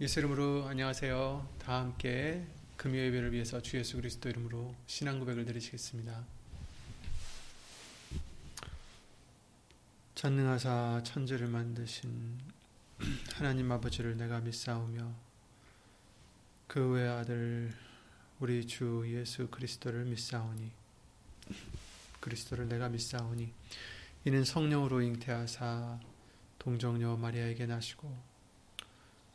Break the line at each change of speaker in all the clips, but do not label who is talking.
예수 이름으로 안녕하세요. 다 함께 금요 예배를 위해서 주 예수 그리스도 이름으로 신앙 고백을 드리시겠습니다. 전능하사 천지를 만드신 하나님 아버지를 내가 믿사오며 그외 아들 우리 주 예수 그리스도를 믿사오니 그리스도를 내가 믿사오니 이는 성령으로 잉태하사 동정녀 마리아에게 나시고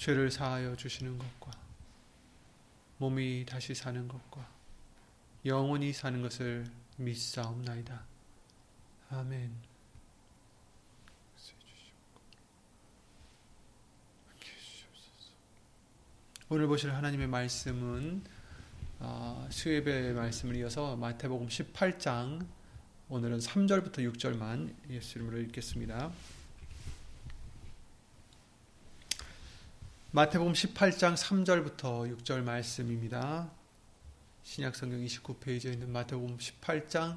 죄를 사하여 주시는 것과 몸이 다시 사는 것과 영원히 사는 것을 믿사옵나이다. 아멘. 오늘 보실 하나님의 말씀은 어, 수예배 말씀을 이어서 마태복음 18장 오늘은 3절부터 6절만 예수 이름으로 읽겠습니다. 마태복음 18장 3절부터 6절 말씀입니다. 신약성경 29페이지에 있는 마태복음 18장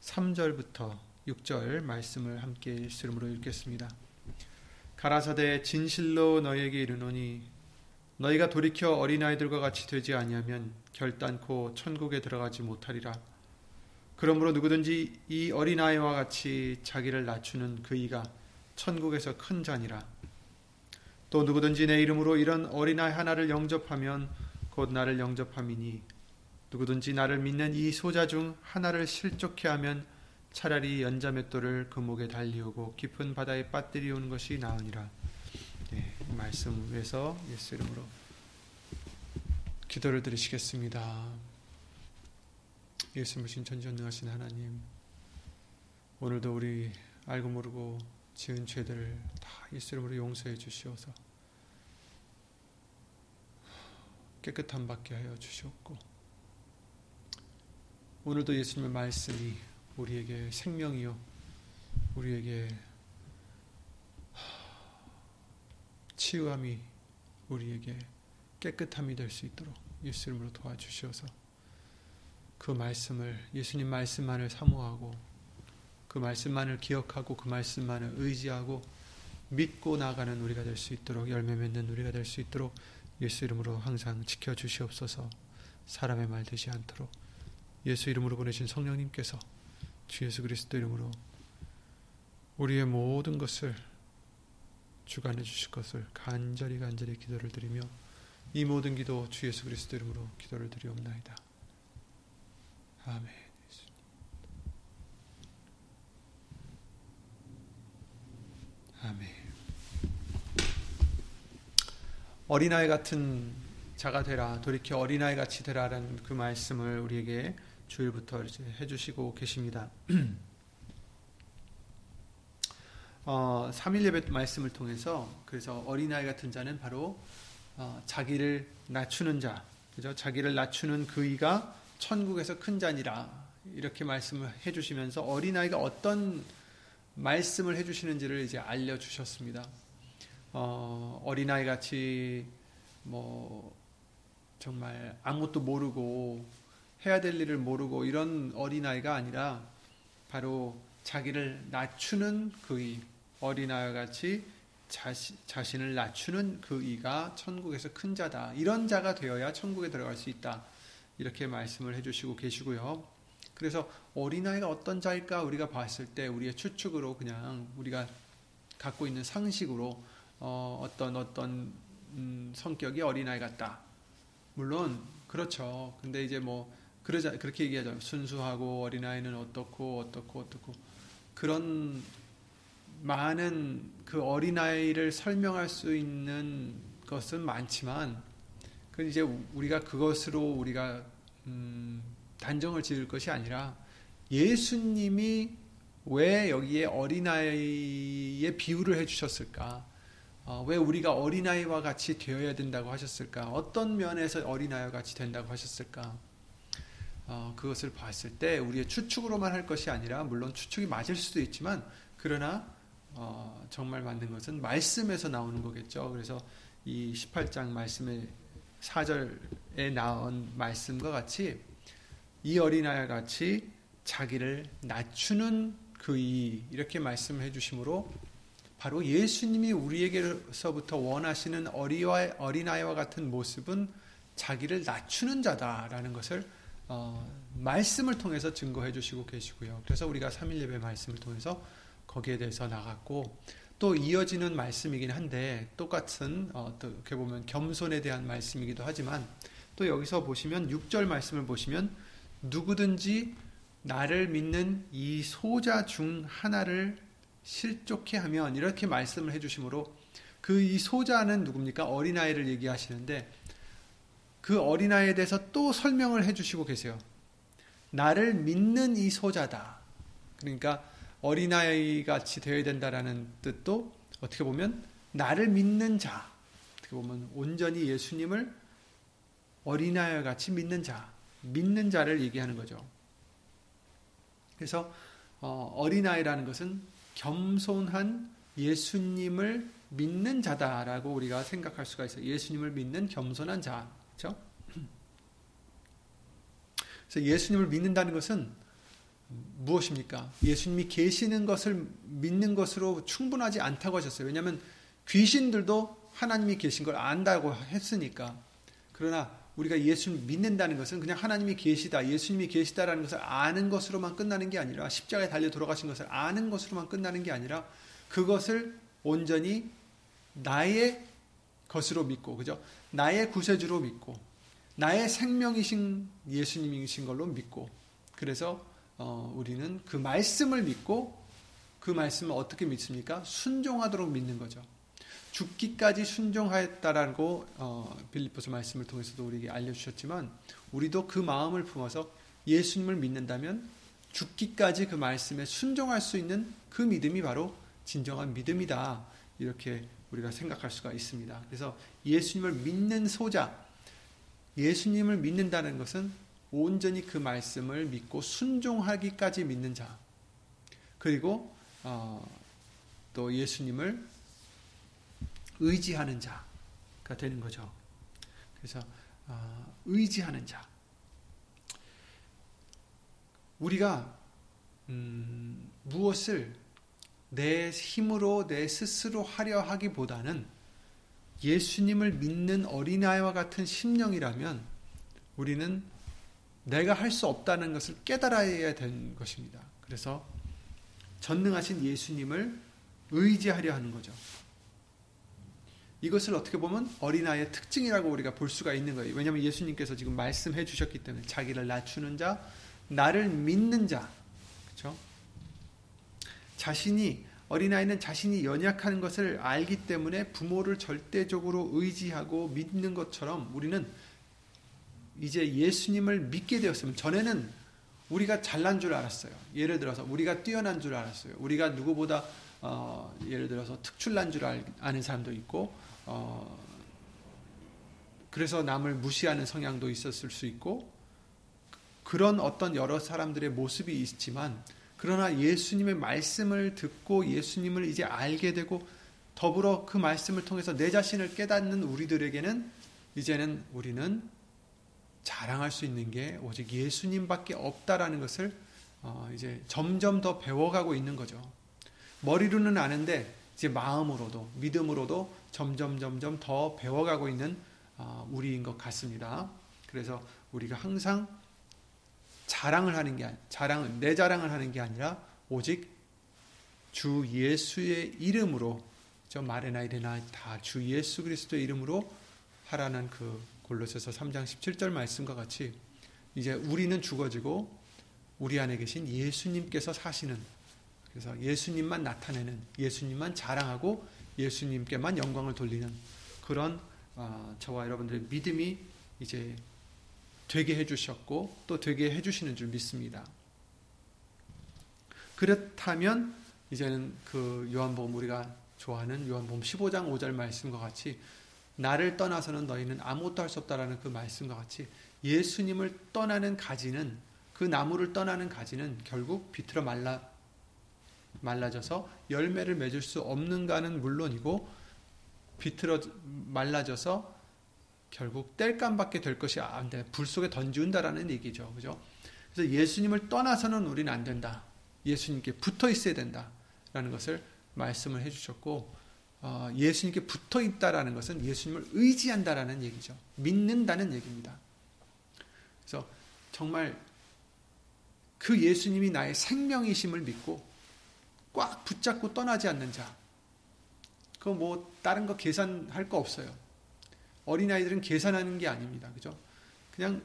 3절부터 6절 말씀을 함께 일스름으로 읽겠습니다. 가라사대 진실로 너에게 이르노니 너희가 돌이켜 어린아이들과 같이 되지 아니하면 결단코 천국에 들어가지 못하리라. 그러므로 누구든지 이 어린아이와 같이 자기를 낮추는 그이가 천국에서 큰 자니라. 또 누구든지 내 이름으로 이런 어린아이 하나를 영접하면 곧 나를 영접함이니 누구든지 나를 믿는 이 소자 중 하나를 실족해 하면 차라리 연자맷돌을 그 목에 달리우고 깊은 바다에 빠뜨리우는 것이 나으니라. 네, 말씀 위해서 예수 이름으로 기도를 드리시겠습니다. 예수님신 전전능하신 하나님, 오늘도 우리 알고 모르고 지은 죄들을 다 예수 이름으로 용서해 주시옵서 깨끗함 받게 하여 주시옵고 오늘도 예수님의 말씀이 우리에게 생명이요 우리에게 치유함이 우리에게 깨끗함이 될 수 있도록 예수 이름으로 도와주시어서 그 말씀을 예수님 말씀만을 사모하고 그 말씀만을 기억하고 그 말씀만을 의지하고 믿고 나가는 우리가 될 수 있도록 열매 맺는 우리가 될 수 있도록 예수 이름으로 항상 지켜 주시옵소서. 사람의 말 되지 않도록 예수 이름으로 보내신 성령님께서 주 예수 그리스도 이름으로 우리의 모든 것을 주관해 주실 것을 간절히 간절히 기도를 드리며 이 모든 기도 주 예수 그리스도 이름으로 기도를 드리옵나이다. 아멘. 아멘. 어린아이 같은 자가 되라, 돌이켜 어린아이 같이 되라라는 그 말씀을 우리에게 주일부터 이제 해주시고 계십니다. 어, 3일 예배 말씀을 통해서 그래서 어린아이 같은 자는 바로 어, 자기를 낮추는 자, 그죠? 자기를 낮추는 그이가 천국에서 큰 자니라 이렇게 말씀을 해주시면서 어린아이가 어떤 말씀을 해주시는지를 이제 알려주셨습니다. 어, 어린아이 같이 뭐 정말 아무것도 모르고 해야 될 일을 모르고 이런 어린아이가 아니라 바로 자기를 낮추는 그이 어린아이 같이 자시, 자신을 낮추는 그 이가 천국에서 큰 자다. 이런 자가 되어야 천국에 들어갈 수 있다. 이렇게 말씀을 해주시고 계시고요. 그래서 어린아이가 어떤 자일까 우리가 봤을 때 우리의 추측으로 그냥 우리가 갖고 있는 상식으로 어, 떤 어떤 음, 성격이 어린아이 같다. 물론 그렇죠. 근데 이제 뭐 그러자 그렇게 얘기하죠. 순수하고 어린아이는 어떻고 어떻고 어떻고 그런 많은 그 어린아이를 설명할 수 있는 것은 많지만 그 이제 우리가 그것으로 우리가 음, 단정을 지을 것이 아니라 예수님이 왜 여기에 어린아이의 비유를 해주셨을까? 어, 왜 우리가 어린아이와 같이 되어야 된다고 하셨을까? 어떤 면에서 어린아이와 같이 된다고 하셨을까? 어, 그것을 봤을 때 우리의 추측으로만 할 것이 아니라 물론 추측이 맞을 수도 있지만 그러나 어, 정말 맞는 것은 말씀에서 나오는 거겠죠. 그래서 이 18장 말씀의 4절에 나온 말씀과 같이 이 어린아이와 같이 자기를 낮추는 그이 이렇게 말씀을 해주심으로 바로 예수님이 우리에게서부터 원하시는 어리와, 어린아이와 같은 모습은 자기를 낮추는 자다라는 것을 어, 말씀을 통해서 증거해 주시고 계시고요. 그래서 우리가 3일 예배 말씀을 통해서 거기에 대해서 나갔고 또 이어지는 말씀이긴 한데 똑같은 어, 어떻게 보면 겸손에 대한 말씀이기도 하지만 또 여기서 보시면 6절 말씀을 보시면 누구든지 나를 믿는 이 소자 중 하나를 실족해 하면 이렇게 말씀을 해주시므로 그 이 소자는 누굽니까? 어린아이를 얘기하시는데 그 어린아이에 대해서 또 설명을 해주시고 계세요. 나를 믿는 이 소자다. 그러니까 어린아이 같이 되어야 된다라는 뜻도 어떻게 보면 나를 믿는 자. 어떻게 보면 온전히 예수님을 어린아이와 같이 믿는 자, 믿는 자를 얘기하는 거죠. 그래서 어, 린아이라는 것은 겸손한 예수님을 믿는 자다라고 우리가 생각할 수가 있어요. 예수님을 믿는 겸손한 자. 그렇죠? 그래서 예수님을 믿는다는 것은 무엇입니까? 예수님이 계시는 것을 믿는 것으로 충분하지 않다고 하셨어요. 왜냐하면 귀신들도 하나님이 계신 걸 안다고 했으니까. 그러나 우리가 예수를 믿는다는 것은 그냥 하나님이 계시다, 예수님이 계시다라는 것을 아는 것으로만 끝나는 게 아니라 십자가에 달려 돌아가신 것을 아는 것으로만 끝나는 게 아니라 그것을 온전히 나의 것으로 믿고 그죠? 나의 구세주로 믿고 나의 생명이신 예수님이신 걸로 믿고 그래서 어, 우리는 그 말씀을 믿고 그 말씀을 어떻게 믿습니까? 순종하도록 믿는 거죠. 죽기까지 순종하였다라고 어, 빌립보서 말씀을 통해서도 우리에게 알려주셨지만 우리도 그 마음을 품어서 예수님을 믿는다면 죽기까지 그 말씀에 순종할 수 있는 그 믿음이 바로 진정한 믿음이다 이렇게 우리가 생각할 수가 있습니다. 그래서 예수님을 믿는 소자, 예수님을 믿는다는 것은 온전히 그 말씀을 믿고 순종하기까지 믿는 자, 그리고 어, 또 예수님을 의지하는 자가 되는 거죠. 그래서 어, 의지하는 자. 우리가 음, 무엇을 내 힘으로 내 스스로 하려 하기보다는 예수님을 믿는 어린아이와 같은 심령이라면 우리는 내가 할 수 없다는 것을 깨달아야 되는 것입니다. 그래서 전능하신 예수님을 의지하려 하는 거죠. 이것을 어떻게 보면 어린아이의 특징이라고 우리가 볼 수가 있는 거예요. 왜냐하면 예수님께서 지금 말씀해 주셨기 때문에 자기를 낮추는 자, 나를 믿는 자, 그렇죠? 자신이 어린아이는 자신이 연약한 것을 알기 때문에 부모를 절대적으로 의지하고 믿는 것처럼 우리는 이제 예수님을 믿게 되었으면 전에는 우리가 잘난 줄 알았어요. 예를 들어서 우리가 뛰어난 줄 알았어요. 우리가 누구보다 어, 예를 들어서 특출난 줄 아는 사람도 있고 어, 그래서 남을 무시하는 성향도 있었을 수 있고 그런 어떤 여러 사람들의 모습이 있지만 그러나 예수님의 말씀을 듣고 예수님을 이제 알게 되고 더불어 그 말씀을 통해서 내 자신을 깨닫는 우리들에게는 이제는 우리는 자랑할 수 있는 게 오직 예수님밖에 없다라는 것을 어 이제 점점 더 배워가고 있는 거죠. 머리로는 아는데 이제 마음으로도 믿음으로도 점점 점점 더 배워가고 있는 어, 우리인 것 같습니다. 그래서 우리가 항상 자랑을 하는 게 자랑은 내 자랑을 하는 게 아니라 오직 주 예수의 이름으로 저 말에나 이래나 다 주 예수 그리스도의 이름으로 하라는 그 골로새서 3장 17절 말씀과 같이 이제 우리는 죽어지고 우리 안에 계신 예수님께서 사시는 그래서 예수님만 나타내는 예수님만 자랑하고 예수님께만 영광을 돌리는 그런 어, 저와 여러분들의 믿음이 이제 되게 해주셨고 또 되게 해주시는 줄 믿습니다. 그렇다면 이제는 그 요한복음 우리가 좋아하는 요한복음 15장 5절 말씀과 같이 나를 떠나서는 너희는 아무것도 할 수 없다라는 그 말씀과 같이 예수님을 떠나는 가지는 그 나무를 떠나는 가지는 결국 비틀어 말라 말라져서 열매를 맺을 수 없는가는 물론이고 비틀어 말라져서 결국 땔감밖에 될 것이 안 돼. 불 속에 던지운다라는 얘기죠. 그죠? 그래서 예수님을 떠나서는 우리는 안 된다. 예수님께 붙어 있어야 된다라는 것을 말씀을 해 주셨고 어, 예수님께 붙어 있다라는 것은 예수님을 의지한다라는 얘기죠. 믿는다는 얘기입니다. 그래서 정말 그 예수님이 나의 생명이심을 믿고 꽉 붙잡고 떠나지 않는 자. 그거 뭐 다른 거 계산할 거 없어요. 어린아이들은 계산하는 게 아닙니다. 그죠? 그냥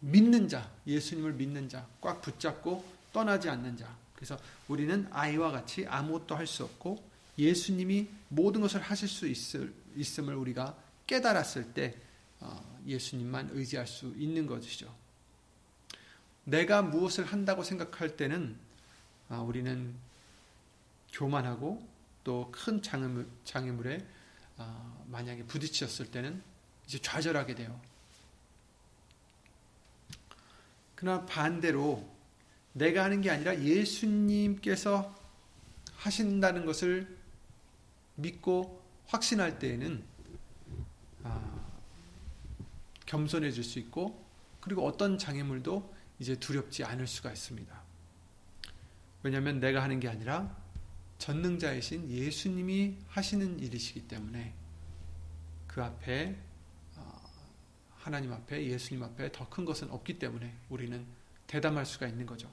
믿는 자, 예수님을 믿는 자, 꽉 붙잡고 떠나지 않는 자. 그래서 우리는 아이와 같이 아무것도 할 수 없고 예수님이 모든 것을 하실 수 있을, 있음을 우리가 깨달았을 때 어, 예수님만 의지할 수 있는 것이죠. 내가 무엇을 한다고 생각할 때는 아, 우리는 교만하고 또 큰 장애물에 아, 만약에 부딪혔을 때는 이제 좌절하게 돼요. 그러나 반대로 내가 하는 게 아니라 예수님께서 하신다는 것을 믿고 확신할 때에는 아, 겸손해질 수 있고 그리고 어떤 장애물도 이제 두렵지 않을 수가 있습니다. 왜냐하면 내가 하는 게 아니라 전능자이신 예수님이 하시는 일이시기 때문에 그 앞에 어, 하나님 앞에 예수님 앞에 더 큰 것은 없기 때문에 우리는 대담할 수가 있는 거죠.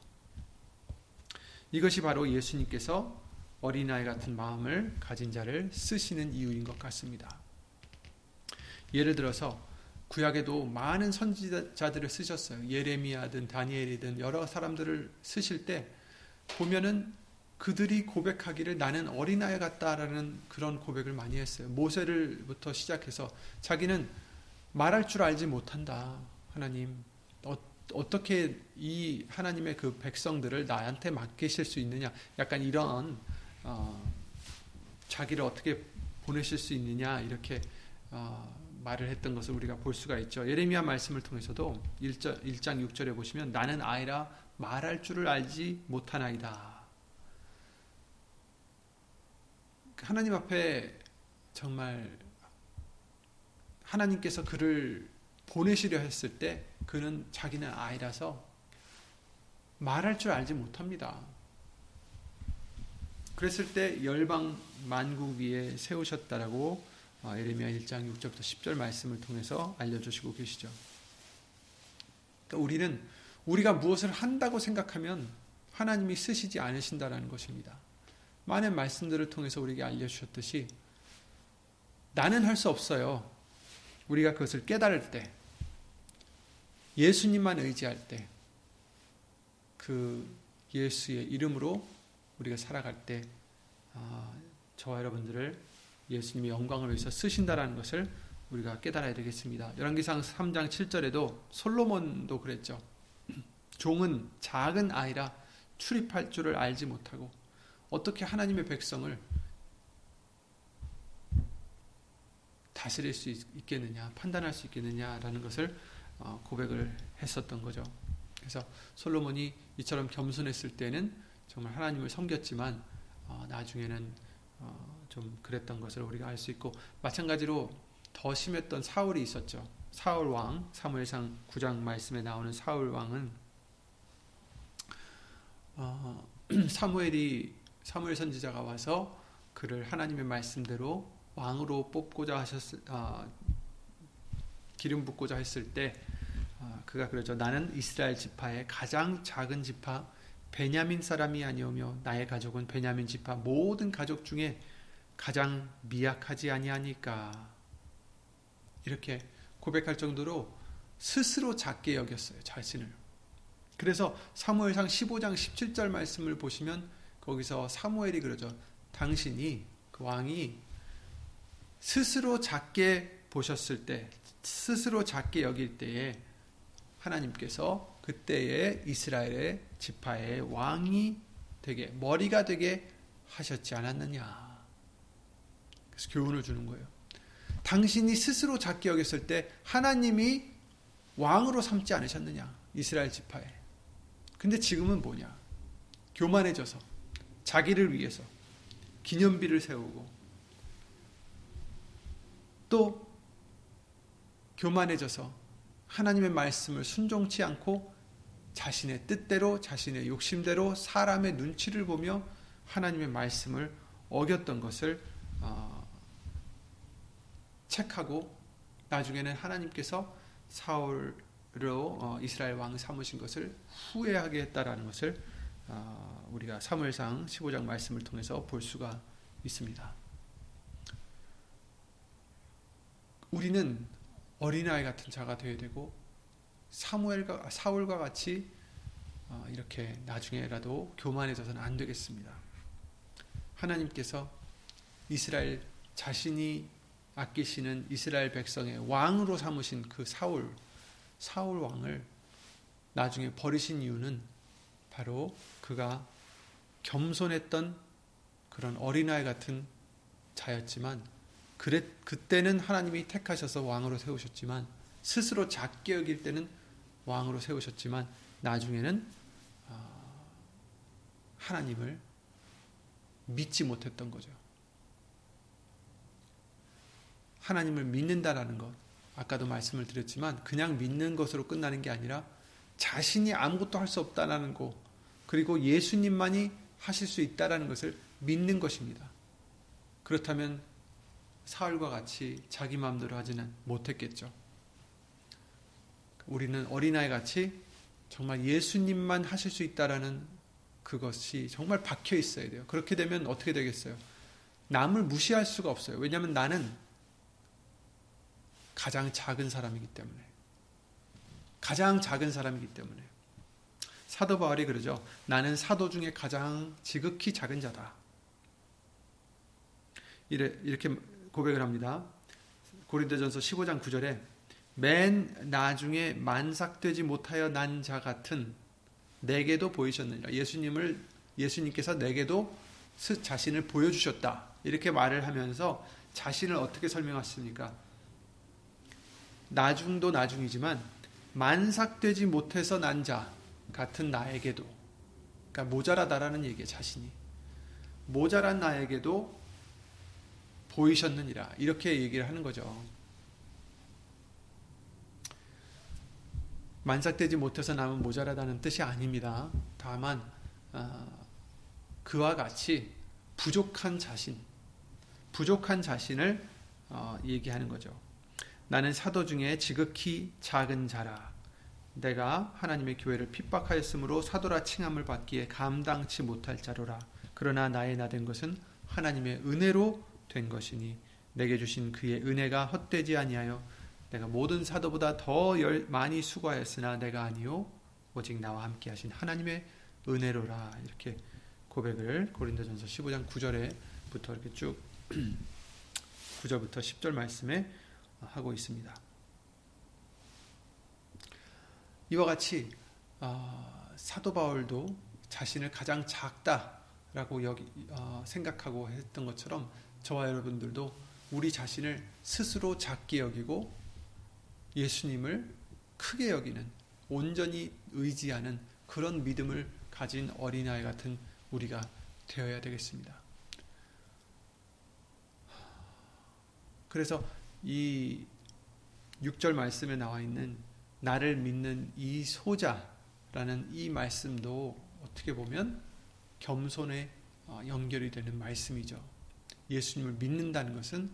이것이 바로 예수님께서 어린아이 같은 마음을 가진 자를 쓰시는 이유인 것 같습니다. 예를 들어서 구약에도 많은 선지자들을 쓰셨어요. 예레미야든 다니엘이든 여러 사람들을 쓰실 때 보면은 그들이 고백하기를 나는 어린아이 같다라는 그런 고백을 많이 했어요. 모세를부터 시작해서 자기는 말할 줄 알지 못한다. 하나님 어, 떻게 이 하나님의 그 백성들을 나한테 맡기실 수 있느냐? 약간 이런 어, 자기를 어떻게 보내실 수 있느냐 이렇게 어, 말을 했던 것을 우리가 볼 수가 있죠. 예레미야 말씀을 통해서도 1장, 1장 6절에 보시면 나는 아이라 말할 줄을 알지 못하나이다. 하나님 앞에 정말 하나님께서 그를 보내시려 했을 때 그는 자기는 아이라서 말할 줄 알지 못합니다. 그랬을 때 열방 만국 위에 세우셨다라고 어, 에레미야 1장 6절부터 10절 말씀을 통해서 알려주시고 계시죠. 그러니까 우리는 우리가 무엇을 한다고 생각하면 하나님이 쓰시지 않으신다라는 것입니다. 많은 말씀들을 통해서 우리에게 알려주셨듯이 나는 할 수 없어요. 우리가 그것을 깨달을 때, 예수님만 의지할 때, 그 예수의 이름으로 우리가 살아갈 때, 아, 저와 여러분들을 예수님의 영광을 위해서 쓰신다라는 것을 우리가 깨달아야 되겠습니다. 열왕기상 3장 7절에도 솔로몬도 그랬죠. 종은 작은 아이라 출입할 줄을 알지 못하고 어떻게 하나님의 백성을 다스릴 수 있겠느냐, 판단할 수 있겠느냐라는 것을 어, 고백을 했었던 거죠. 그래서 솔로몬이 이처럼 겸손했을 때는 정말 하나님을 섬겼지만 어, 나중에는 어, 좀 그랬던 것을 우리가 알 수 있고 마찬가지로 더 심했던 사울이 있었죠. 사울 왕 사무엘상 9장 말씀에 나오는 사울 왕은 사무엘이 사무엘 선지자가 와서 그를 하나님의 말씀대로 왕으로 뽑고자 하셨을 아, 기름 붓고자 했을 때 아, 그가 그러죠. 나는 이스라엘 지파의 가장 작은 지파 베냐민 사람이 아니오며 나의 가족은 베냐민 지파 모든 가족 중에 가장 미약하지 아니하니까 이렇게 고백할 정도로 스스로 작게 여겼어요 자신을. 그래서 사무엘상 15장 17절 말씀을 보시면 거기서 사무엘이 그러죠. 당신이 그 왕이 스스로 작게 보셨을 때, 스스로 작게 여길 때에 하나님께서 그때의 이스라엘의 지파의 왕이 되게 머리가 되게 하셨지 않았느냐. 그래서 교훈을 주는 거예요. 당신이 스스로 작게 여겼을 때 하나님이 왕으로 삼지 않으셨느냐? 이스라엘 지파에. 근데 지금은 뭐냐? 교만해져서 자기를 위해서 기념비를 세우고 또 교만해져서 하나님의 말씀을 순종치 않고 자신의 뜻대로 자신의 욕심대로 사람의 눈치를 보며 하나님의 말씀을 어겼던 것을 어, 책하고 나중에는 하나님께서 사울로 어, 이스라엘 왕 삼으신 것을 후회하게 했다라는 것을 어, 우리가 사무엘상 15장 말씀을 통해서 볼 수가 있습니다. 우리는 어린아이 같은 자가 되어야 되고 사무엘과 사울과 같이 어, 이렇게 나중에라도 교만해져서는 안 되겠습니다. 하나님께서 이스라엘 자신이 아끼시는 이스라엘 백성의 왕으로 삼으신 그 사울 사울 왕을 나중에 버리신 이유는 바로 그가 겸손했던 그런 어린아이 같은 자였지만 그랬, 그때는 하나님이 택하셔서 왕으로 세우셨지만 스스로 작게 여길 때는 왕으로 세우셨지만 나중에는 어, 하나님을 믿지 못했던 거죠. 하나님을 믿는다라는 것, 아까도 말씀을 드렸지만 그냥 믿는 것으로 끝나는 게 아니라 자신이 아무것도 할 수 없다라는 거, 그리고 예수님만이 하실 수 있다라는 것을 믿는 것입니다. 그렇다면 사울과 같이 자기 마음대로 하지는 못했겠죠. 우리는 어린아이 같이 정말 예수님만 하실 수 있다라는 그것이 정말 박혀 있어야 돼요. 그렇게 되면 어떻게 되겠어요? 남을 무시할 수가 없어요. 왜냐하면 나는 가장 작은 사람이기 때문에. 가장 작은 사람이기 때문에. 사도 바울이 그러죠. 나는 사도 중에 가장 지극히 작은 자다. 이렇게 고백을 합니다. 고린도전서 15장 9절에 맨 나중에 만삭되지 못하여 난 자 같은 내게도 보이셨느니라. 예수님을 예수님께서 내게도 자신을 보여주셨다. 이렇게 말을 하면서 자신을 어떻게 설명하십니까? 나중도 나중이지만 만삭되지 못해서 난 자 같은 나에게도 그러니까 모자라다라는 얘기에 자신이 모자란 나에게도 보이셨느니라. 이렇게 얘기를 하는 거죠. 만삭되지 못해서 남은 모자라다는 뜻이 아닙니다. 다만 어, 그와 같이 부족한 자신, 부족한 자신을 어, 얘기하는 거죠. 나는 사도 중에 지극히 작은 자라. 내가 하나님의 교회를 핍박하였으므로 사도라 칭함을 받기에 감당치 못할 자로라. 그러나 나의 나 된 것은 하나님의 은혜로 된 것이니 내게 주신 그의 은혜가 헛되지 아니하여 내가 모든 사도보다 더 많이 수고하였으나 내가 아니요 오직 나와 함께 하신 하나님의 은혜로라 이렇게 고백을 고린도전서 15장 9절에부터 이렇게 쭉 9절부터 10절 말씀에 하고 있습니다. 이와 같이 어, 사도 바울도 자신을 가장 작다라고 여기 어, 생각하고 했던 것처럼 저와 여러분들도 우리 자신을 스스로 작게 여기고 예수님을 크게 여기는 온전히 의지하는 그런 믿음을 가진 어린아이 같은 우리가 되어야 되겠습니다. 그래서 이 6절 말씀에 나와 있는 나를 믿는 이 소자라는 이 말씀도 어떻게 보면 겸손에 어, 연결이 되는 말씀이죠. 예수님을 믿는다는 것은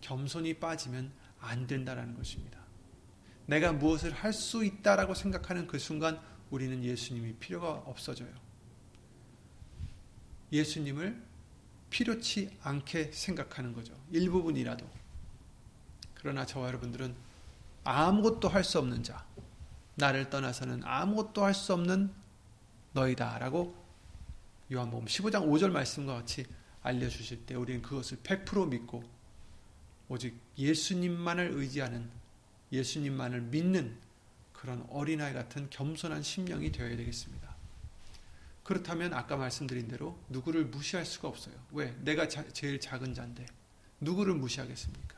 겸손히 빠지면 안 된다라는 것입니다. 내가 무엇을 할 수 있다라고 생각하는 그 순간 우리는 예수님이 필요가 없어져요. 예수님을 필요치 않게 생각하는 거죠. 일부분이라도. 그러나 저와 여러분들은 아무것도 할 수 없는 자, 나를 떠나서는 아무것도 할 수 없는 너희다라고 요한복음 15장 5절 말씀과 같이 알려주실 때 우리는 그것을 100% 믿고 오직 예수님만을 의지하는 예수님만을 믿는 그런 어린아이 같은 겸손한 심령이 되어야 되겠습니다. 그렇다면 아까 말씀드린 대로 누구를 무시할 수가 없어요. 왜? 내가 자, 제일 작은 자인데 누구를 무시하겠습니까?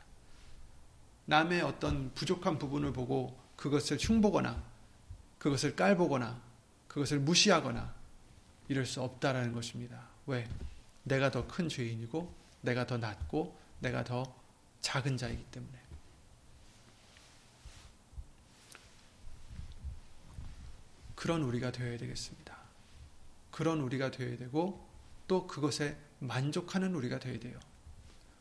남의 어떤 부족한 부분을 보고 그것을 흉보거나 그것을 깔보거나 그것을 무시하거나 이럴 수 없다라는 것입니다. 왜? 내가 더 큰 죄인이고 내가 더 낫고 내가 더 작은 자이기 때문에. 그런 우리가 되어야 되겠습니다. 그런 우리가 되어야 되고 또 그것에 만족하는 우리가 되어야 돼요.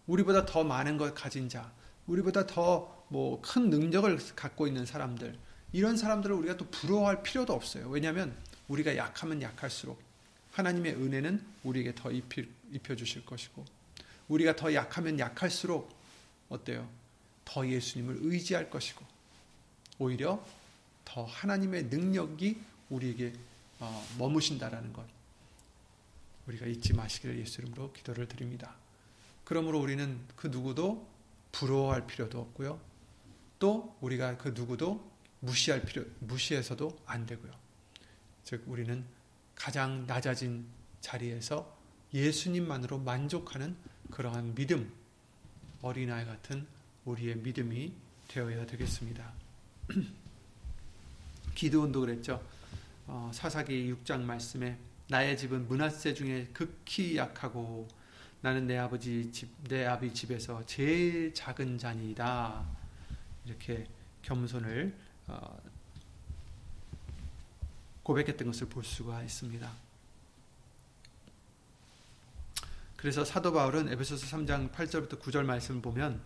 우리보다 더 많은 걸 가진 자, 우리보다 더 뭐 큰 능력을 갖고 있는 사람들, 이런 사람들을 우리가 또 부러워할 필요도 없어요. 왜냐하면 우리가 약하면 약할수록 하나님의 은혜는 우리에게 더 입혀, 입혀 주실 것이고, 우리가 더 약하면 약할수록 어때요? 더 예수님을 의지할 것이고, 오히려 더 하나님의 능력이 우리에게 어, 머무신다라는 것. 우리가 잊지 마시기를 예수 이름으로 기도를 드립니다. 그러므로 우리는 그 누구도 부러워할 필요도 없고요. 또 우리가 그 누구도 무시할 필요 무시해서도 안 되고요. 즉 우리는 가장 낮아진 자리에서 예수님만으로 만족하는 그러한 믿음 어린아이 같은 우리의 믿음이 되어야 되겠습니다. 기도원도 그랬죠. 어, 사사기 6장 말씀에 나의 집은 문하세 중에 극히 약하고 나는 내 아버지 집, 내 아비 집에서 제일 작은 자니이다. 이렇게 겸손을 어, 고백했던 것을 볼 수가 있습니다. 그래서 사도 바울은 에베소서 3장 8절부터 9절 말씀을 보면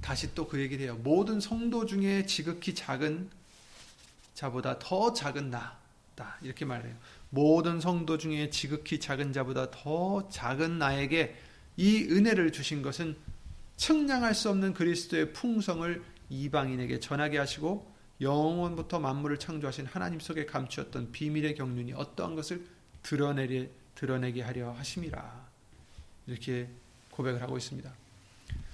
다시 또 그 얘기를 해요. 모든 성도 중에 지극히 작은 자보다 더 작은 나 다. 이렇게 말해요. 모든 성도 중에 지극히 작은 자보다 더 작은 나에게 이 은혜를 주신 것은 측량할 수 없는 그리스도의 풍성을 이방인에게 전하게 하시고 영원부터 만물을 창조하신 하나님 속에 감추었던 비밀의 경륜이 어떠한 것을 드러내게, 드러내게 하려 하심이라. 이렇게 고백을 하고 있습니다.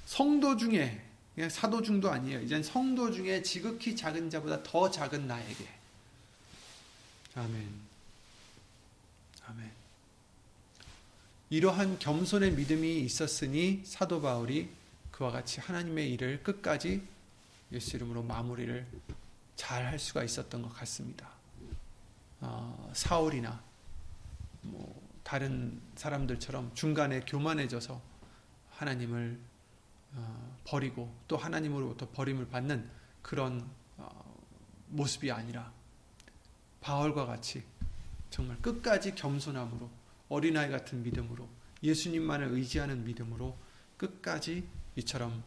성도 중에 사도 중도 아니에요. 이젠 성도 중에 지극히 작은 자보다 더 작은 나에게. 아멘. 아멘. 이러한 겸손의 믿음이 있었으니 사도 바울이 그와 같이 하나님의 일을 끝까지 예수 이름으로 마무리를 잘 할 수가 있었던 것 같습니다. 어, 사울이나 뭐 다른 사람들처럼 중간에 교만해져서 하나님을 어, 버리고 또 하나님으로부터 버림을 받는 그런 어, 모습이 아니라 바울과 같이 정말 끝까지 겸손함으로 어린아이 같은 믿음으로 예수님만을 의지하는 믿음으로 끝까지 이처럼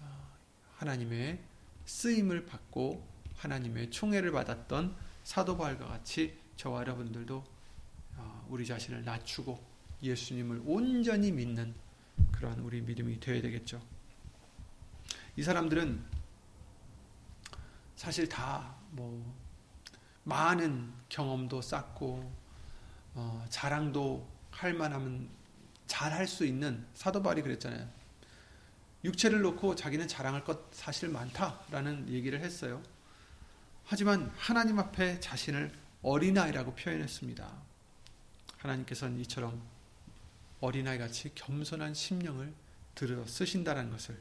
어, 하나님의 쓰임을 받고 하나님의 총애를 받았던 사도 바울과 같이 저와 여러분들도 어, 우리 자신을 낮추고 예수님을 온전히 믿는 그러한 우리 믿음이 되어야 되겠죠. 이 사람들은 사실 다뭐 많은 경험도 쌓고 어, 자랑도 할 만하면 잘 할 수 있는 사도 바울이 그랬잖아요. 육체를 놓고 자기는 자랑할 것 사실 많다라는 얘기를 했어요. 하지만 하나님 앞에 자신을 어린아이라고 표현했습니다. 하나님께서는 이처럼 어린아이 같이 겸손한 심령을 들어 쓰신다는 것을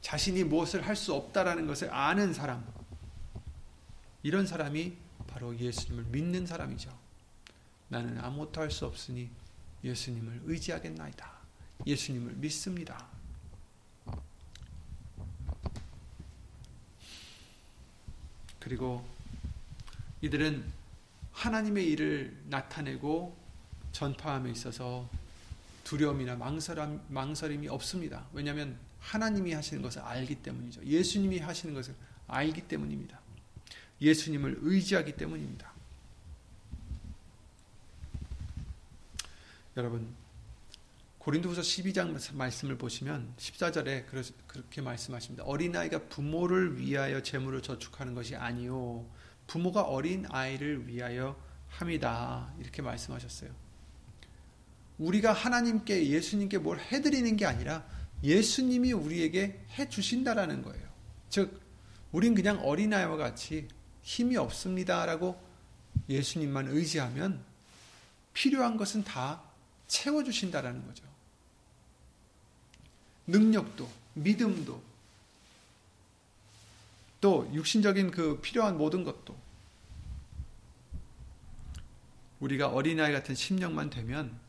자신이 무엇을 할 수 없다라는 것을 아는 사람 이런 사람이 바로 예수님을 믿는 사람이죠. 나는 아무것도 할 수 없으니 예수님을 의지하겠나이다. 예수님을 믿습니다. 그리고 이들은 하나님의 일을 나타내고 전파함에 있어서 두려움이나 망설임, 망설임이 없습니다. 왜냐하면 하나님이 하시는 것을 알기 때문이죠. 예수님이 하시는 것을 알기 때문입니다. 예수님을 의지하기 때문입니다. 여러분 고린도후서 12장 말씀을 보시면 14절에 그렇게 말씀하십니다. 어린아이가 부모를 위하여 재물을 저축하는 것이 아니요 부모가 어린 아이를 위하여 함이다. 이렇게 말씀하셨어요. 우리가 하나님께 예수님께 뭘 해드리는 게 아니라 예수님이 우리에게 해 주신다라는 거예요. 즉 우린 그냥 어린아이와 같이 힘이 없습니다라고 예수님만 의지하면 필요한 것은 다 채워주신다라는 거죠. 능력도, 믿음도, 또 육신적인 그 필요한 모든 것도 우리가 어린아이 같은 심령만 되면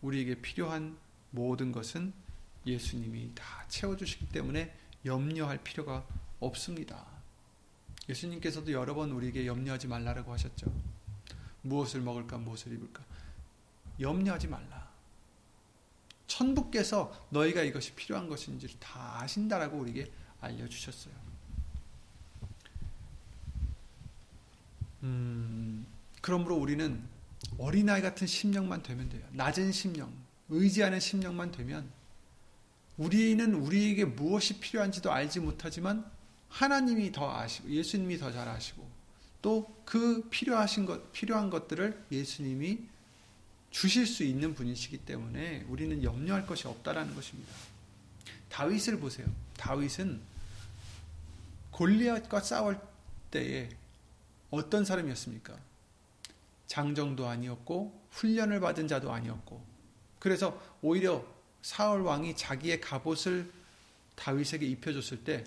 우리에게 필요한 모든 것은 예수님이 다 채워주시기 때문에 염려할 필요가 없습니다. 예수님께서도 여러 번 우리에게 염려하지 말라고 하셨죠. 무엇을 먹을까, 무엇을 입을까. 염려하지 말라. 천부께서 너희가 이것이 필요한 것인지를 다 아신다라고 우리에게 알려주셨어요. 음, 그러므로 우리는 어린아이 같은 심령만 되면 돼요. 낮은 심령, 의지하는 심령만 되면 우리는 우리에게 무엇이 필요한지도 알지 못하지만 하나님이 더 아시고 예수님이 더 잘 아시고 또 그 필요하신 것 필요한 것들을 예수님이 주실 수 있는 분이시기 때문에 우리는 염려할 것이 없다라는 것입니다. 다윗을 보세요. 다윗은 골리앗과 싸울 때에 어떤 사람이었습니까? 장정도 아니었고 훈련을 받은 자도 아니었고 그래서 오히려 사울 왕이 자기의 갑옷을 다윗에게 입혀줬을 때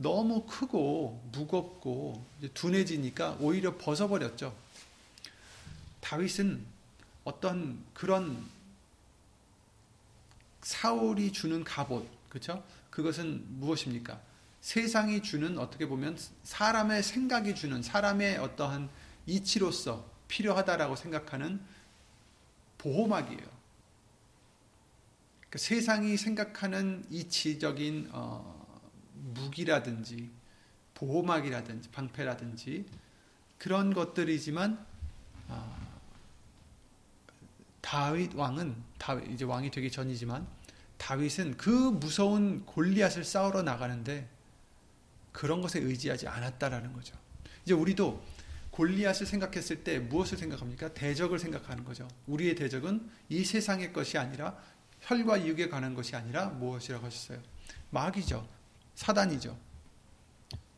너무 크고 무겁고 둔해지니까 오히려 벗어버렸죠. 다윗은 어떤 그런 사울이 주는 갑옷, 그렇죠? 그것은 무엇입니까? 세상이 주는 어떻게 보면 사람의 생각이 주는 사람의 어떠한 이치로서 필요하다라고 생각하는 보호막이에요. 그러니까 세상이 생각하는 이치적인 어, 무기라든지 보호막이라든지 방패라든지 그런 것들이지만 어, 다윗 왕은 다윗 이제 왕이 되기 전이지만 다윗은 그 무서운 골리앗을 싸우러 나가는데 그런 것에 의지하지 않았다라는 거죠. 이제 우리도 골리앗을 생각했을 때 무엇을 생각합니까? 대적을 생각하는 거죠. 우리의 대적은 이 세상의 것이 아니라 혈과 육에 관한 것이 아니라 무엇이라고 하셨어요? 마귀죠. 사단이죠.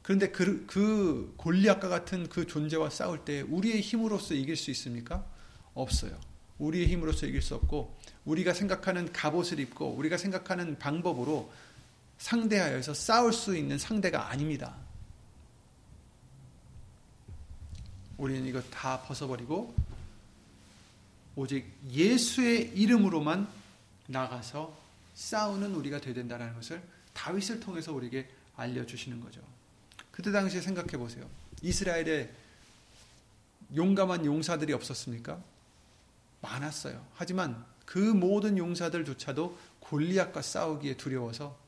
그런데 그, 그 골리앗과 같은 그 존재와 싸울 때 우리의 힘으로서 이길 수 있습니까? 없어요. 우리의 힘으로서 이길 수 없고 우리가 생각하는 갑옷을 입고 우리가 생각하는 방법으로 상대하여서 싸울 수 있는 상대가 아닙니다. 우리는 이거 다 벗어버리고 오직 예수의 이름으로만 나가서 싸우는 우리가 되야 된다는 것을 다윗을 통해서 우리에게 알려주시는 거죠. 그때 당시에 생각해 보세요. 이스라엘에 용감한 용사들이 없었습니까? 많았어요. 하지만 그 모든 용사들조차도 골리앗과 싸우기에 두려워서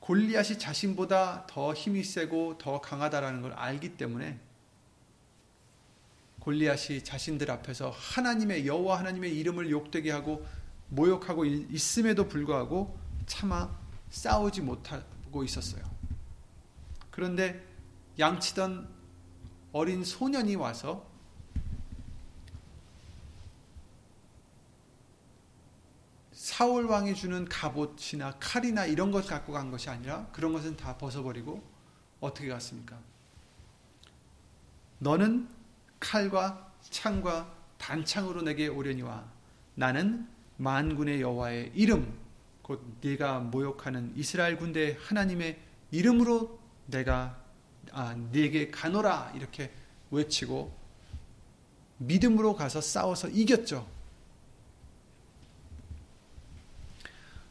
골리앗이 자신보다 더 힘이 세고 더 강하다라는 걸 알기 때문에 골리앗이 자신들 앞에서 하나님의 여호와 하나님의 이름을 욕되게 하고 모욕하고 있음에도 불구하고 차마 싸우지 못하고 있었어요. 그런데 양치던 어린 소년이 와서 사울 왕이 주는 갑옷이나 칼이나 이런 것 갖고 간 것이 아니라 그런 것은 다 벗어버리고 어떻게 갔습니까? 너는 칼과 창과 단창으로 내게 오려니와 나는 만군의 여호와의 이름 곧 네가 모욕하는 이스라엘 군대 하나님의 이름으로 내가 아, 네게 가노라 이렇게 외치고 믿음으로 가서 싸워서 이겼죠.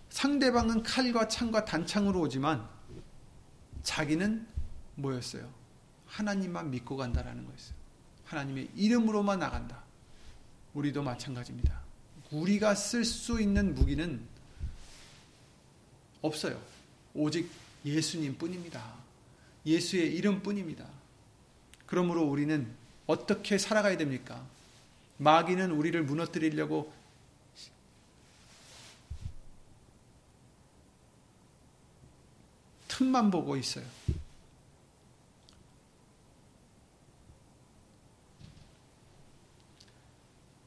상대방은 칼과 창과 단창으로 오지만 자기는 뭐였어요? 하나님만 믿고 간다라는 거였어요. 하나님의 이름으로만 나간다. 우리도 마찬가지입니다. 우리가 쓸 수 있는 무기는 없어요. 오직 예수님 뿐입니다. 예수의 이름 뿐입니다. 그러므로 우리는 어떻게 살아가야 됩니까? 마귀는 우리를 무너뜨리려고 틈만 보고 있어요.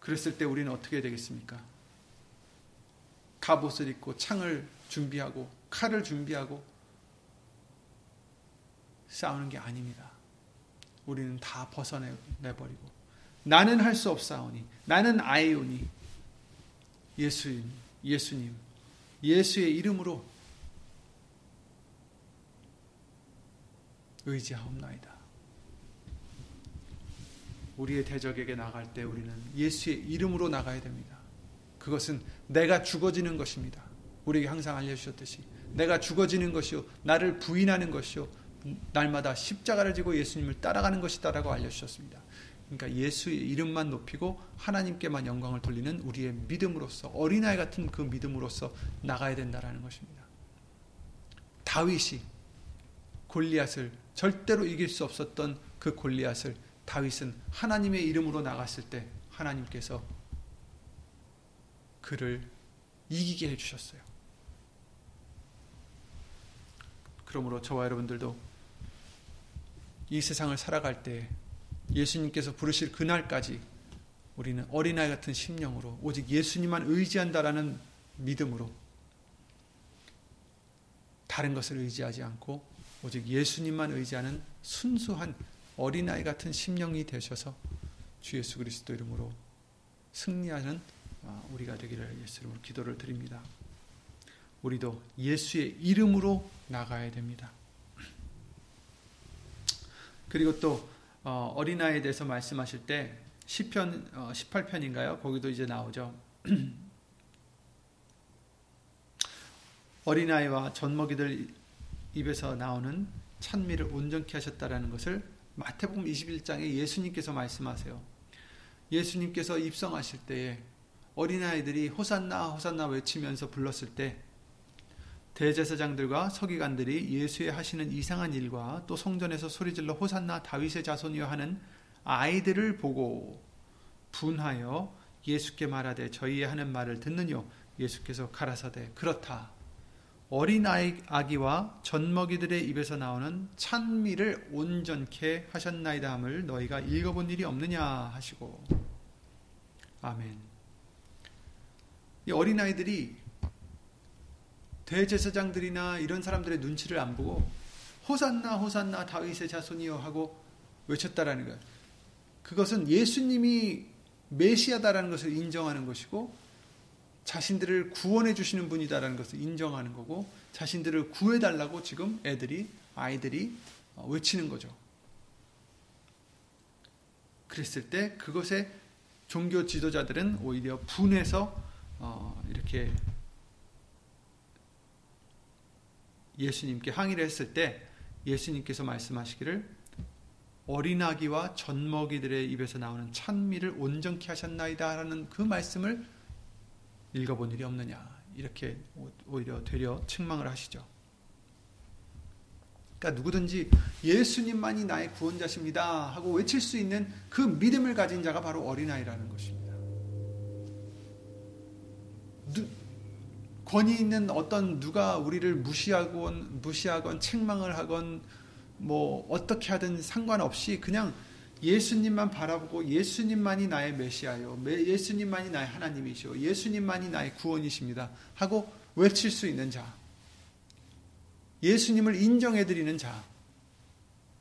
그랬을 때 우리는 어떻게 되겠습니까? 갑옷을 입고 창을 준비하고 칼을 준비하고 싸우는 게 아닙니다. 우리는 다 벗어내버리고 나는 할 수 없사오니 나는 아이오니 예수님 예수님, 예수의 이름으로 의지하옵나이다. 우리의 대적에게 나갈 때 우리는 예수의 이름으로 나가야 됩니다. 그것은 내가 죽어지는 것입니다. 우리에게 항상 알려주셨듯이 내가 죽어지는 것이요 나를 부인하는 것이요 날마다 십자가를 지고 예수님을 따라가는 것이다라고 알려주셨습니다. 그러니까 예수의 이름만 높이고 하나님께만 영광을 돌리는 우리의 믿음으로서 어린아이 같은 그 믿음으로서 나가야 된다라는 것입니다. 다윗이 골리앗을 절대로 이길 수 없었던 그 골리앗을 다윗은 하나님의 이름으로 나갔을 때 하나님께서 그를 이기게 해주셨어요. 그러므로 저와 여러분들도 이 세상을 살아갈 때 예수님께서 부르실 그날까지 우리는 어린아이 같은 심령으로 오직 예수님만 의지한다라는 믿음으로 다른 것을 의지하지 않고 오직 예수님만 의지하는 순수한 어린아이 같은 심령이 되셔서 주 예수 그리스도 이름으로 승리하는 아, 우리가 되기를 예수 이름으로 기도를 드립니다. 우리도 예수의 이름으로 나가야 됩니다. 그리고 또 어, 어린아이에 대해서 말씀하실 때 시편 18편인가요? 어, 거기도 이제 나오죠. 어린아이와 젖먹이들 입에서 나오는 찬미를 온전케 하셨다라는 것을 마태복음 21장에 예수님께서 말씀하세요. 예수님께서 입성하실 때에 어린아이들이 호산나 호산나 외치면서 불렀을 때 대제사장들과 서기관들이 예수의 하시는 이상한 일과 또 성전에서 소리질러 호산나 다윗의 자손이여 하는 아이들을 보고 분하여 예수께 말하되 저희의 하는 말을 듣느뇨 예수께서 가라사대 그렇다 어린 아기와 젖먹이들의 입에서 나오는 찬미를 온전케 하셨나이다 함을 너희가 읽어본 일이 없느냐 하시고 아멘. 이 어린 아이들이 대제사장들이나 이런 사람들의 눈치를 안 보고 호산나 호산나 다윗의 자손이여 하고 외쳤다라는 것. 그것은 예수님이 메시아다라는 것을 인정하는 것이고 자신들을 구원해 주시는 분이다라는 것을 인정하는 거고 자신들을 구해 달라고 지금 애들이 아이들이 어, 외치는 거죠. 그랬을 때 그것에 종교 지도자들은 오히려 분해서 어, 이렇게 예수님께 항의를 했을 때 예수님께서 말씀하시기를 어린아기와 젖먹이들의 입에서 나오는 찬미를 온전케 하셨나이다라는 그 말씀을 읽어본 일이 없느냐 이렇게 오히려 되려 책망을 하시죠. 그러니까 누구든지 예수님만이 나의 구원자십니다 하고 외칠 수 있는 그 믿음을 가진 자가 바로 어린아이라는 것입니다. 권위 있는 어떤 누가 우리를 무시하건 무시하건 책망을 하건 뭐 어떻게 하든 상관없이 그냥 예수님만 바라보고 예수님만이 나의 메시아요. 예수님만이 나의 하나님이시오. 예수님만이 나의 구원이십니다. 하고 외칠 수 있는 자. 예수님을 인정해 드리는 자.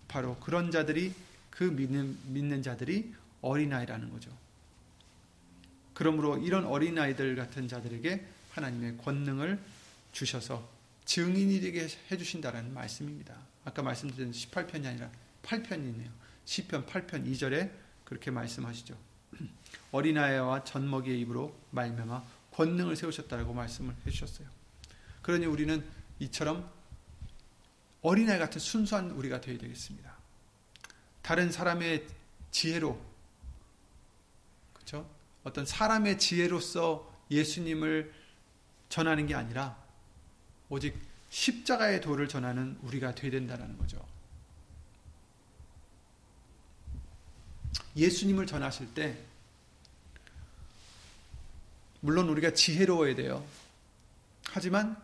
바로 그런 자들이 그 믿는 믿는 자들이 어린아이라는 거죠. 그러므로 이런 어린아이들 같은 자들에게 하나님의 권능을 주셔서 증인이 되게 해 주신다라는 말씀입니다. 아까 말씀드린 18편이 아니라 8편이네요. 시편 8편 2절에 그렇게 말씀하시죠. 어린아이와 젖먹이의 입으로 말미암아 권능을 세우셨다라고 말씀을 해 주셨어요. 그러니 우리는 이처럼 어린아이 같은 순수한 우리가 되어야 되겠습니다. 다른 사람의 지혜로 그렇죠? 어떤 사람의 지혜로서 예수님을 전하는 게 아니라 오직 십자가의 도를 전하는 우리가 되어야 된다는 거죠. 예수님을 전하실 때 물론 우리가 지혜로워야 돼요. 하지만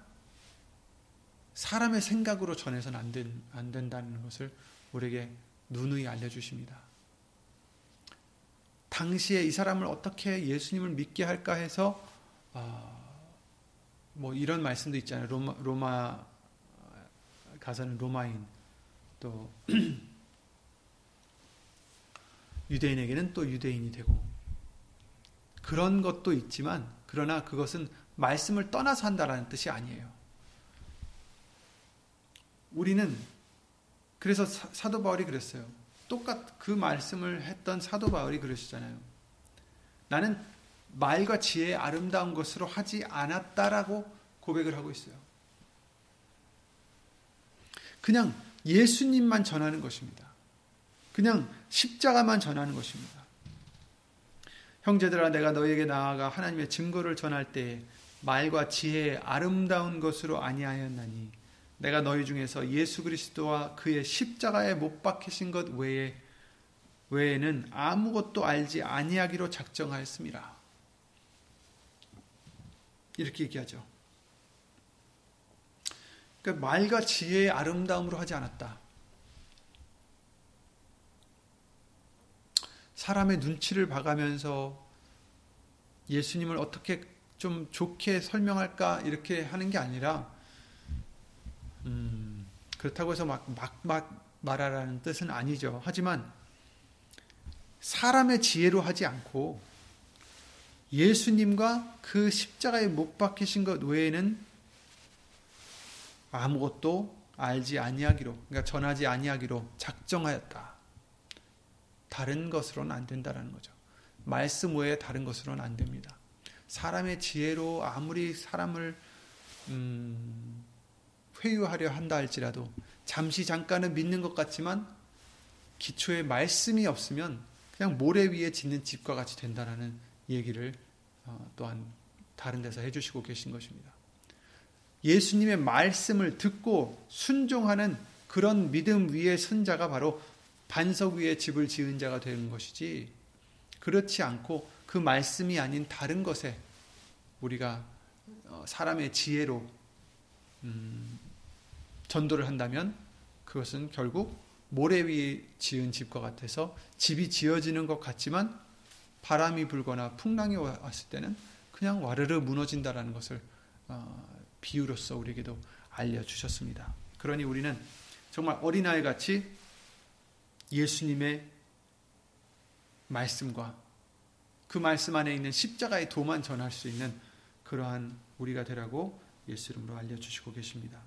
사람의 생각으로 전해서는 안, 된, 안 된다는 것을 우리에게 누누이 알려주십니다. 당시에 이 사람을 어떻게 예수님을 믿게 할까 해서 어, 뭐 이런 말씀도 있잖아요. 로마, 로마 가서는 로마인 또 유대인에게는 또 유대인이 되고 그런 것도 있지만 그러나 그것은 말씀을 떠나서 한다라는 뜻이 아니에요. 우리는 그래서 사도 바울이 그랬어요. 똑같 그 말씀을 했던 사도 바울이 그러시잖아요. 나는 말과 지혜의 아름다운 것으로 하지 않았다라고 고백을 하고 있어요. 그냥 예수님만 전하는 것입니다. 그냥 십자가만 전하는 것입니다. 형제들아 내가 너에게 나아가 하나님의 증거를 전할 때 말과 지혜의 아름다운 것으로 아니하였나니 내가 너희 중에서 예수 그리스도와 그의 십자가에 못 박히신 것 외에 외에는 아무것도 알지 아니하기로 작정하였습니다. 이렇게 얘기하죠. 그러니까 말과 지혜의 아름다움으로 하지 않았다. 사람의 눈치를 봐가면서 예수님을 어떻게 좀 좋게 설명할까 이렇게 하는 게 아니라 음, 그렇다고 해서 막, 막, 막 말하라는 뜻은 아니죠. 하지만 사람의 지혜로 하지 않고 예수님과 그 십자가에 못 박히신 것 외에는 아무것도 알지 아니하기로 그러니까 전하지 아니하기로 작정하였다. 다른 것으로는 안 된다라는 거죠. 말씀 외에 다른 것으로는 안 됩니다. 사람의 지혜로 아무리 사람을 음, 회유하려 한다 할지라도 잠시 잠깐은 믿는 것 같지만 기초에 말씀이 없으면 그냥 모래 위에 짓는 집과 같이 된다라는 얘기를 어, 또한 다른 데서 해주시고 계신 것입니다. 예수님의 말씀을 듣고 순종하는 그런 믿음 위에 선 자가 바로 반석 위에 집을 지은 자가 되는 것이지 그렇지 않고 그 말씀이 아닌 다른 것에 우리가 어, 사람의 지혜로 음, 전도를 한다면 그것은 결국 모래 위에 지은 집과 같아서 집이 지어지는 것 같지만 바람이 불거나 풍랑이 왔을 때는 그냥 와르르 무너진다라는 것을 어, 비유로서 우리에게도 알려주셨습니다. 그러니 우리는 정말 어린아이 같이 예수님의 말씀과 그 말씀 안에 있는 십자가의 도만 전할 수 있는 그러한 우리가 되라고 예수 이름으로 알려주시고 계십니다.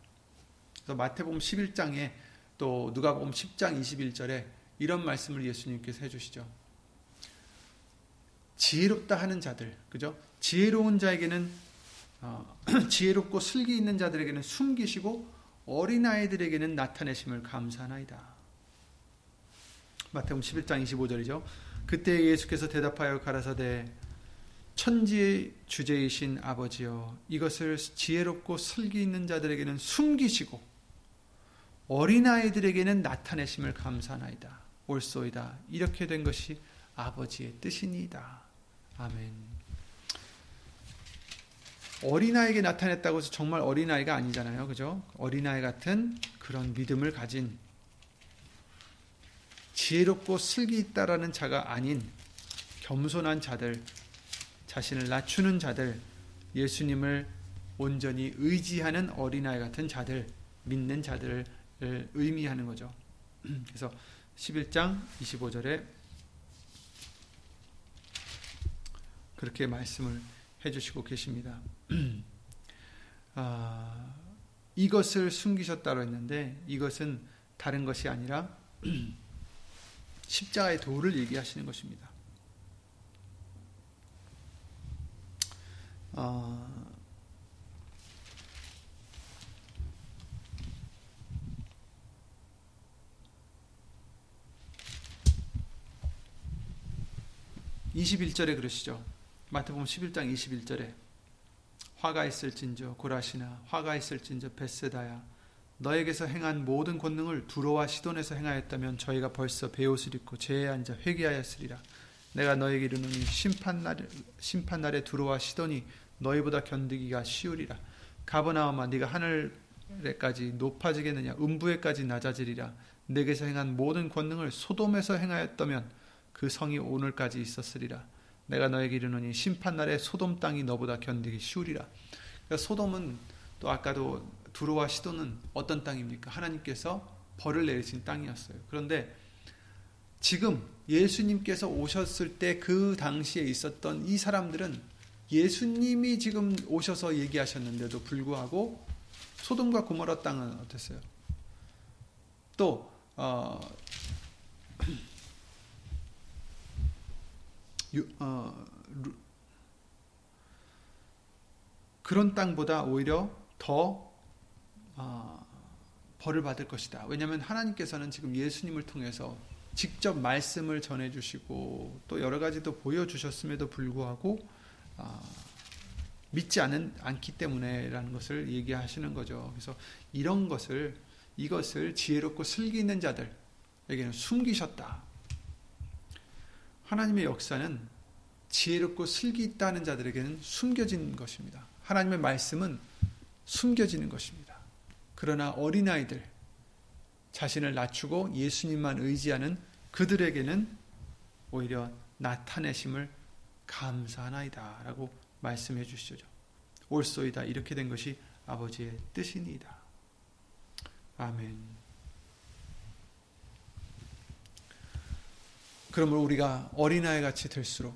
그래서 마태복음 11장에 또 누가복음 10장 21절에 이런 말씀을 예수님께서 해주시죠. 지혜롭다 하는 자들, 그죠? 지혜로운 자에게는 어, 지혜롭고 슬기 있는 자들에게는 숨기시고 어린 아이들에게는 나타내심을 감사하나이다. 마태복음 11장 25절이죠. 그때 예수께서 대답하여 가라사대 천지의 주제이신 아버지여 이것을 지혜롭고 슬기 있는 자들에게는 숨기시고 어린아이들에게는 나타내심을 감사나이다. 옳소이다. 이렇게 된 것이 아버지의 뜻이니이다. 아멘. 어린아이에게 나타냈다고 해서 정말 어린아이가 아니잖아요. 그죠? 어린아이 같은 그런 믿음을 가진 지혜롭고 슬기 있다라는 자가 아닌 겸손한 자들, 자신을 낮추는 자들, 예수님을 온전히 의지하는 어린아이 같은 자들, 믿는 자들을 의미하는 거죠. 그래서 11장 25절에 그렇게 말씀을 해주시고 계십니다. 아, 이것을 숨기셨다고 했는데 이것은 다른 것이 아니라 십자가의 도를 얘기하시는 것입니다. 어, 21절에 그러시죠. 마태복음 11장 21절에 화가 있을진저 고라시나 화가 있을진저 베세다야 너에게서 행한 모든 권능을 두로와 시돈에서 행하였다면 저희가 벌써 베옷을 입고 죄에 앉아 회개하였으리라. 내가 너에게 이르노니 심판날 심판날에 두로와 시돈이 너희보다 견디기가 쉬우리라. 가버나움아 네가 하늘에까지 높아지겠느냐 음부에까지 낮아지리라. 내게서 행한 모든 권능을 소돔에서 행하였다면 그 성이 오늘까지 있었으리라. 내가 너에게 이르노니 심판날에 소돔 땅이 너보다 견디기 쉬우리라. 그러니까 소돔은 또 아까도 두로와 시도는 어떤 땅입니까? 하나님께서 벌을 내리신 땅이었어요. 그런데 지금 예수님께서 오셨을 때 그 당시에 있었던 이 사람들은 예수님이 지금 오셔서 얘기하셨는데도 불구하고 소돔과 고모라 땅은 어땠어요? 또 어, 유, 어, 루, 그런 땅보다 오히려 더 어, 벌을 받을 것이다. 왜냐하면 하나님께서는 지금 예수님을 통해서 직접 말씀을 전해주시고 또 여러 가지도 보여주셨음에도 불구하고 어, 믿지 않은, 않기 때문에라는 것을 얘기하시는 거죠. 그래서 이런 것을 이것을 지혜롭고 슬기 있는 자들에게는 숨기셨다. 하나님의 역사는 지혜롭고 슬기 있다는 자들에게는 숨겨진 것입니다. 하나님의 말씀은 숨겨지는 것입니다. 그러나 어린아이들, 자신을 낮추고 예수님만 의지하는 그들에게는 오히려 나타내심을 감사하나이다. 라고 말씀해 주시죠. 옳소이다. 이렇게 된 것이 아버지의 뜻이니이다. 아멘. 그러므로 우리가 어린아이 같이 될수록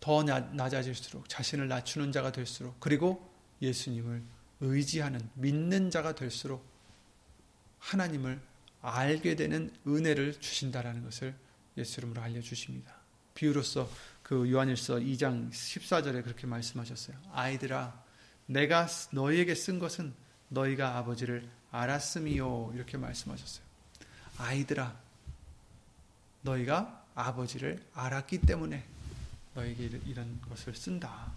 더 낮아질수록 자신을 낮추는 자가 될수록 그리고 예수님을 의지하는 믿는 자가 될수록 하나님을 알게 되는 은혜를 주신다라는 것을 예수 이름으로 알려 주십니다. 비유로서 그 요한일서 2장 14절에 그렇게 말씀하셨어요. 아이들아 내가 너희에게 쓴 것은 너희가 아버지를 알았음이요 이렇게 말씀하셨어요. 아이들아 너희가 아버지를 알았기 때문에 너에게 이런 것을 쓴다.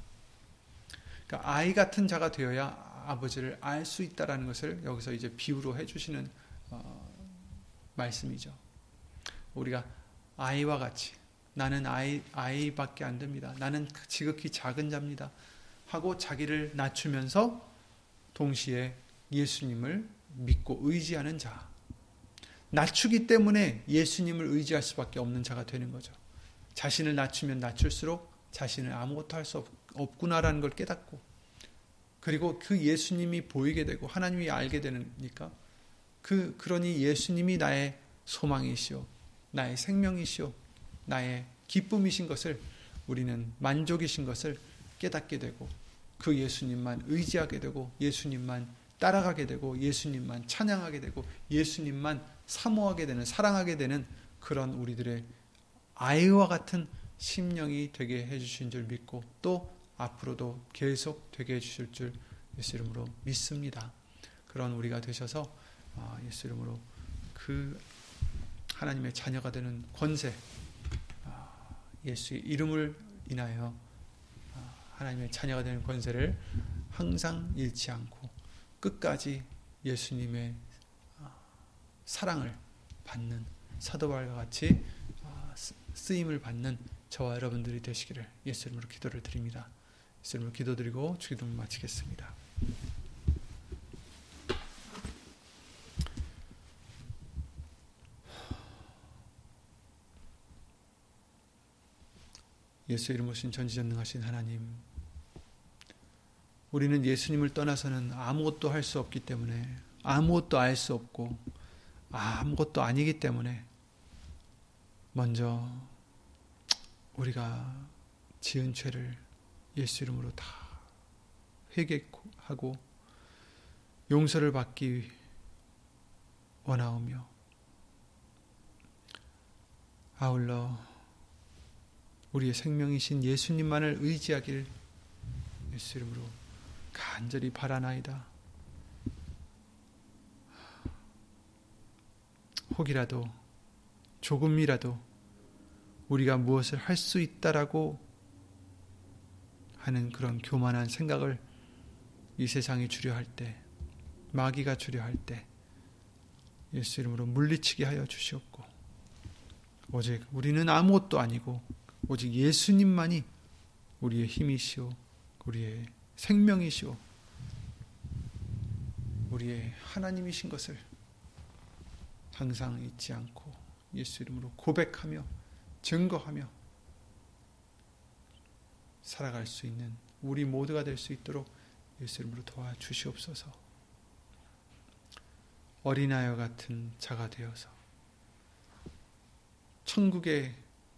그러니까 아이 같은 자가 되어야 아버지를 알 수 있다라는 것을 여기서 이제 비유로 해주시는 어, 말씀이죠. 우리가 아이와 같이 나는 아이 아이밖에 안 됩니다. 나는 지극히 작은 자입니다. 하고 자기를 낮추면서 동시에 예수님을 믿고 의지하는 자. 낮추기 때문에 예수님을 의지할 수밖에 없는 자가 되는 거죠. 자신을 낮추면 낮출수록 자신을 아무것도 할 수 없구나라는 걸 깨닫고 그리고 그 예수님이 보이게 되고 하나님이 알게 되니까 그 그러니 예수님이 나의 소망이시오. 나의 생명이시오. 나의 기쁨이신 것을 우리는 만족이신 것을 깨닫게 되고 그 예수님만 의지하게 되고 예수님만 따라가게 되고 예수님만 찬양하게 되고 예수님만 사모하게 되는 사랑하게 되는 그런 우리들의 아이와 같은 심령이 되게 해주신 줄 믿고 또 앞으로도 계속 되게 해주실 줄 예수 이름으로 믿습니다. 그런 우리가 되셔서 아, 예수 이름으로 그 하나님의 자녀가 되는 권세 아, 예수의 이름을 인하여 아, 하나님의 자녀가 되는 권세를 항상 잃지 않고 끝까지 예수님의 사랑을 받는 사도발과 같이 쓰임을 받는 저와 여러분들이 되시기를 예수 이름으로 기도를 드립니다. 예수 이름으로 기도드리고 주기도를 마치겠습니다. 예수 이름 오신 전지전능하신 하나님 우리는 예수님을 떠나서는 아무것도 할 수 없기 때문에 아무것도 알 수 없고 아무것도 아니기 때문에 먼저 우리가 지은 죄를 예수 이름으로 다 회개하고 용서를 받기 원하오며 아울러 우리의 생명이신 예수님만을 의지하길 예수 이름으로 간절히 바라나이다. 혹이라도 조금이라도 우리가 무엇을 할 수 있다라고 하는 그런 교만한 생각을 이 세상이 주려 할 때, 마귀가 주려 할 때, 예수 이름으로 물리치게 하여 주시옵고, 오직 우리는 아무것도 아니고, 오직 예수님만이 우리의 힘이시오, 우리의 생명이시오, 우리의 하나님이신 것을 항상 잊지 않고 예수 이름으로 고백하며 증거하며 살아갈 수 있는 우리 모두가 될 수 있도록 예수 이름으로 도와주시옵소서. 어린아이와 같은 자가 되어서 천국에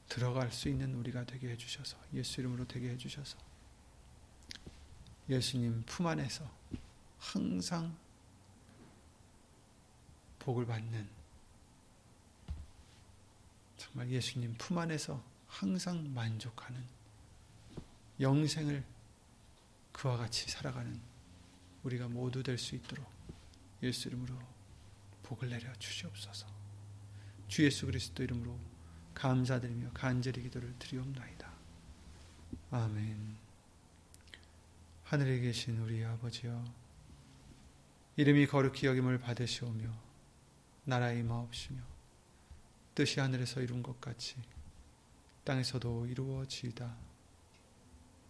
들어갈 수 있는 우리가 되게 해주셔서 예수 이름으로 되게 해주셔서 예수님 품 안에서 항상 복을 받는 정말 예수님 품 안에서 항상 만족하는 영생을 그와 같이 살아가는 우리가 모두 될 수 있도록 예수 이름으로 복을 내려 주시옵소서. 주 예수 그리스도 이름으로 감사드리며 간절히 기도를 드리옵나이다. 아멘. 하늘에 계신 우리 아버지여 이름이 거룩히 여김을 받으시오며 나라의 마옵시며 뜻이 하늘에서 이룬 것 같이 땅에서도 이루어지이다.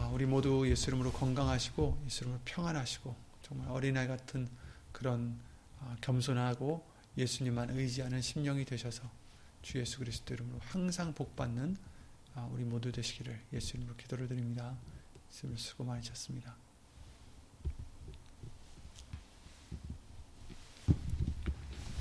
아, 우리 모두 예수 이름으로 건강하시고 예수 이름으로 평안하시고 정말 어린아이 같은 그런 아, 겸손하고 예수님만 의지하는 심령이 되셔서 주 예수 그리스도 이름으로 항상 복받는 아, 우리 모두 되시기를 예수 이름으로 기도를 드립니다. 수고 많으셨습니다.